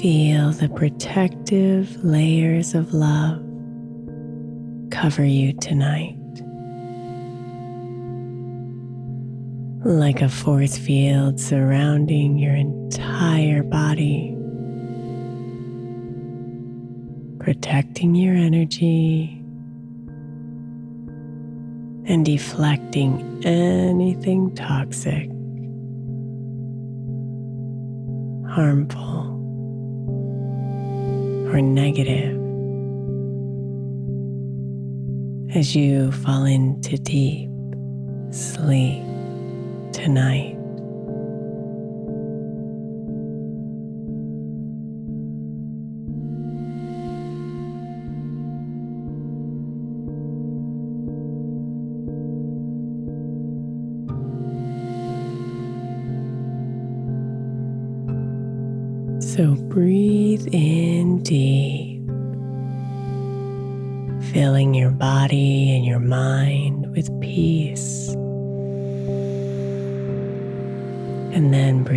Feel the protective layers of love cover you tonight. Like a force field surrounding your entire body, protecting your energy and deflecting anything toxic, harmful or negative as you fall into deep sleep tonight.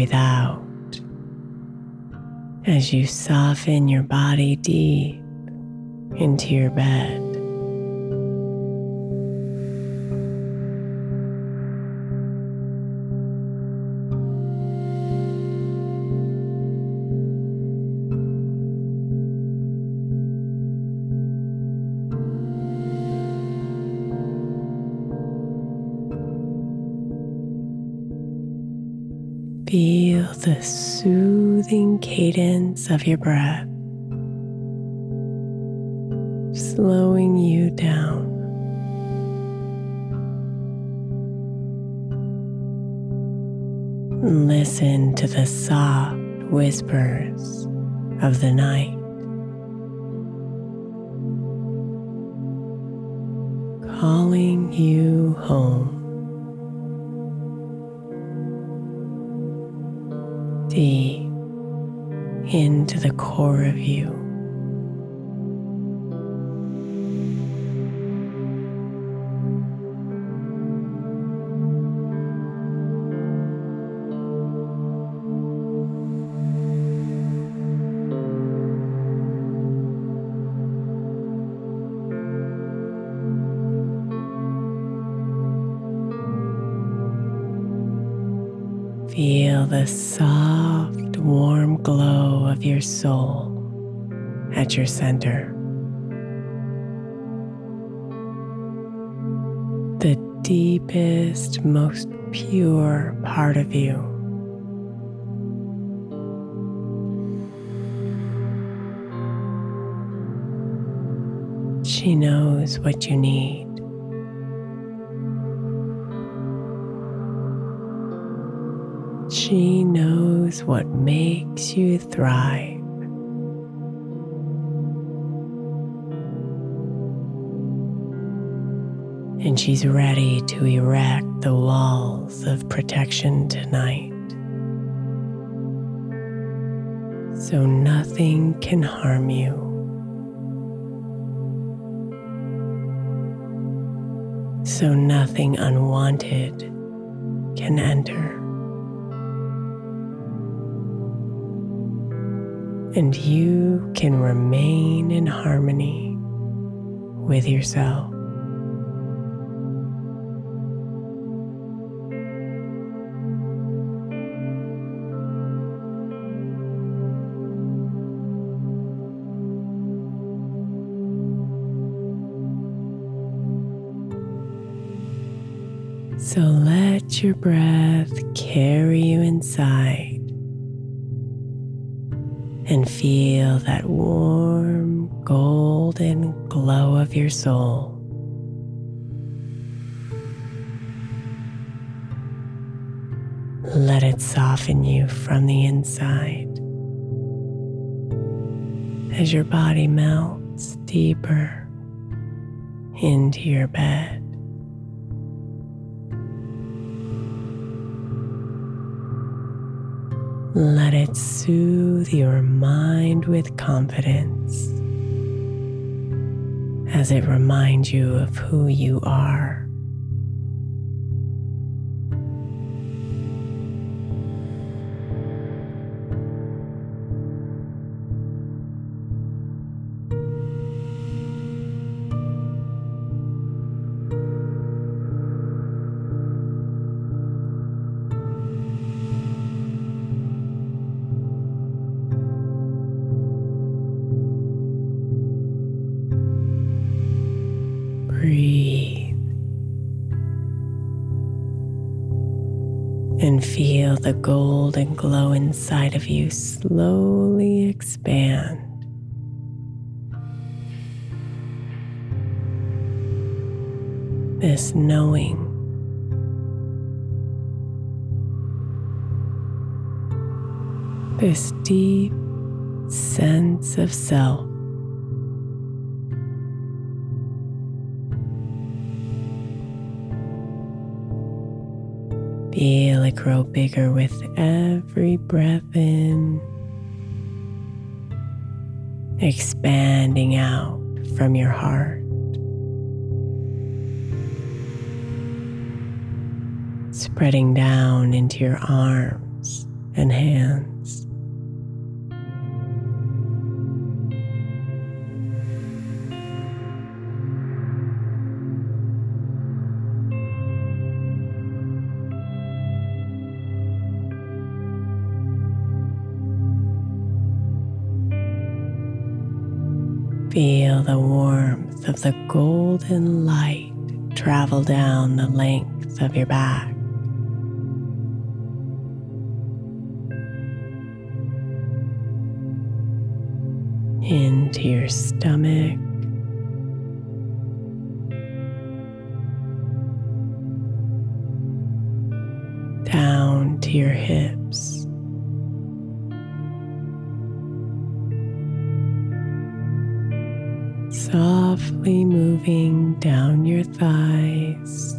Breathe out as you soften your body deep into your bed. sense of your breath, slowing you down. Listen to the soft whispers of the night. Calling you home. deep into the core of you. Center. The deepest, most pure part of you. She knows what you need. She knows what makes you thrive. And she's ready to erect the walls of protection tonight. So nothing can harm you. So nothing unwanted can enter. and you can remain in harmony with yourself. So let your breath carry you inside and feel that warm golden glow of your soul. Let it soften you from the inside as your body melts deeper into your bed. Soothe your mind with confidence as it reminds you of who you are. The golden glow inside of you slowly expand. This knowing this deep sense of self. Feel it grow bigger with every breath in, expanding out from your heart. Spreading down into your arms and hands. Feel the warmth of the golden light travel down the length of your back. Into your stomach. Down to your hips. Softly moving down your thighs,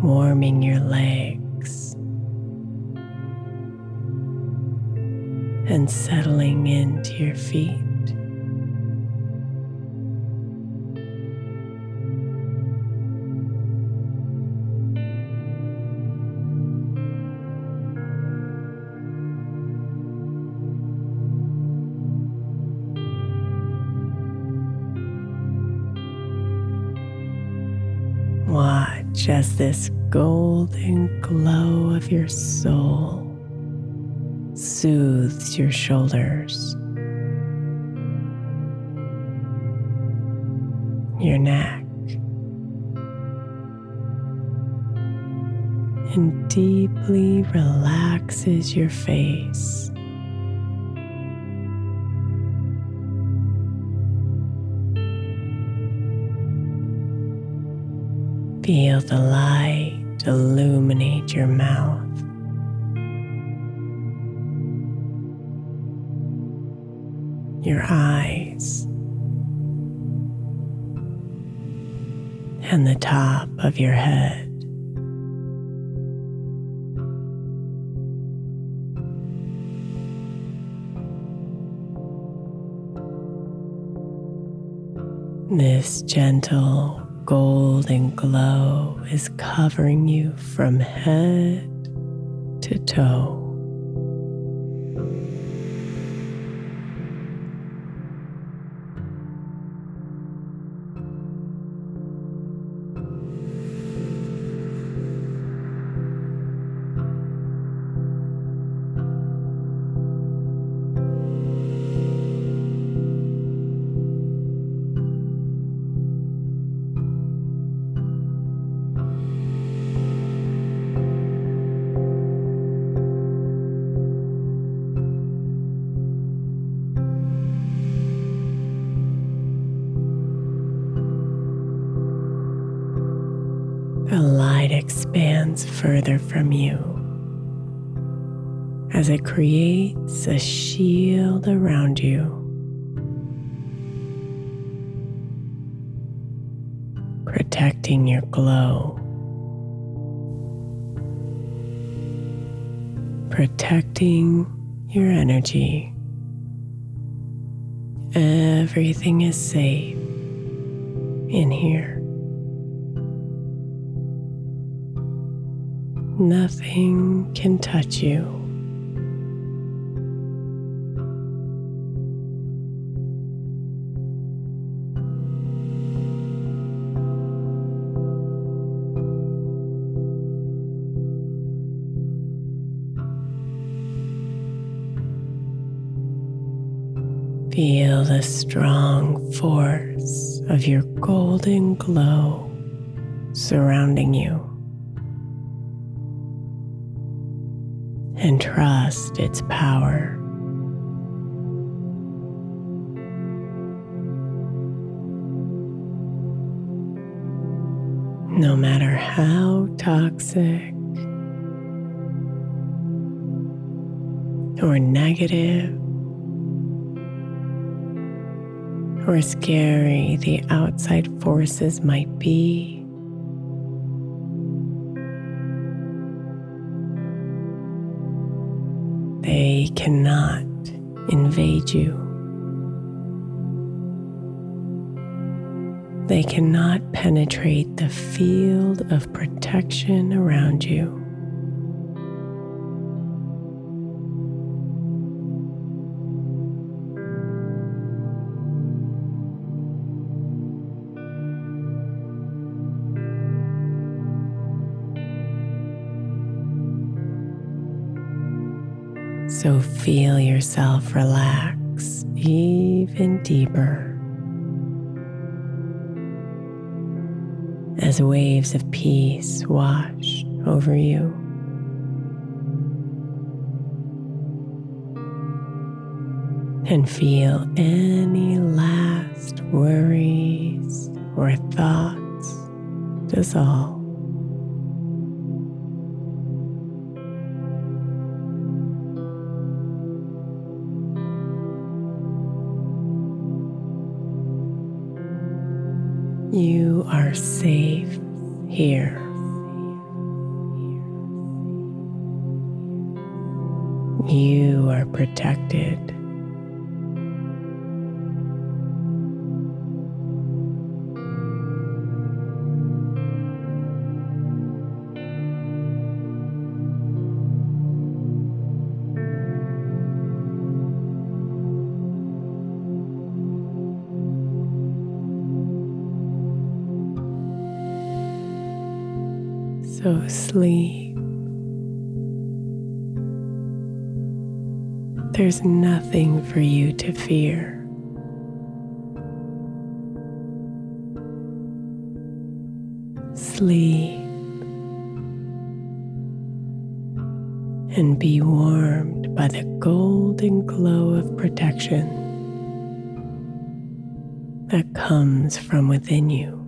warming your legs, and settling into your feet. As this golden glow of your soul soothes your shoulders, your neck, and deeply relaxes your face. Feel the light illuminate your mouth. Your eyes and the top of your head. This gentle golden glow is covering you from head to toe. Further from you as it creates a shield around you. Protecting your glow, protecting your energy. Everything is safe in here. Nothing can touch you. Feel the strong force of your golden glow surrounding you. And trust its power. No matter how toxic or negative or scary the outside forces might be. They cannot invade you. They cannot penetrate the field of protection around you. So feel yourself relax even deeper as waves of peace wash over you. And feel any last worries or thoughts dissolve. You are safe here. You are protected. So sleep. There's nothing for you to fear. Sleep and be warmed by the golden glow of protection that comes from within you.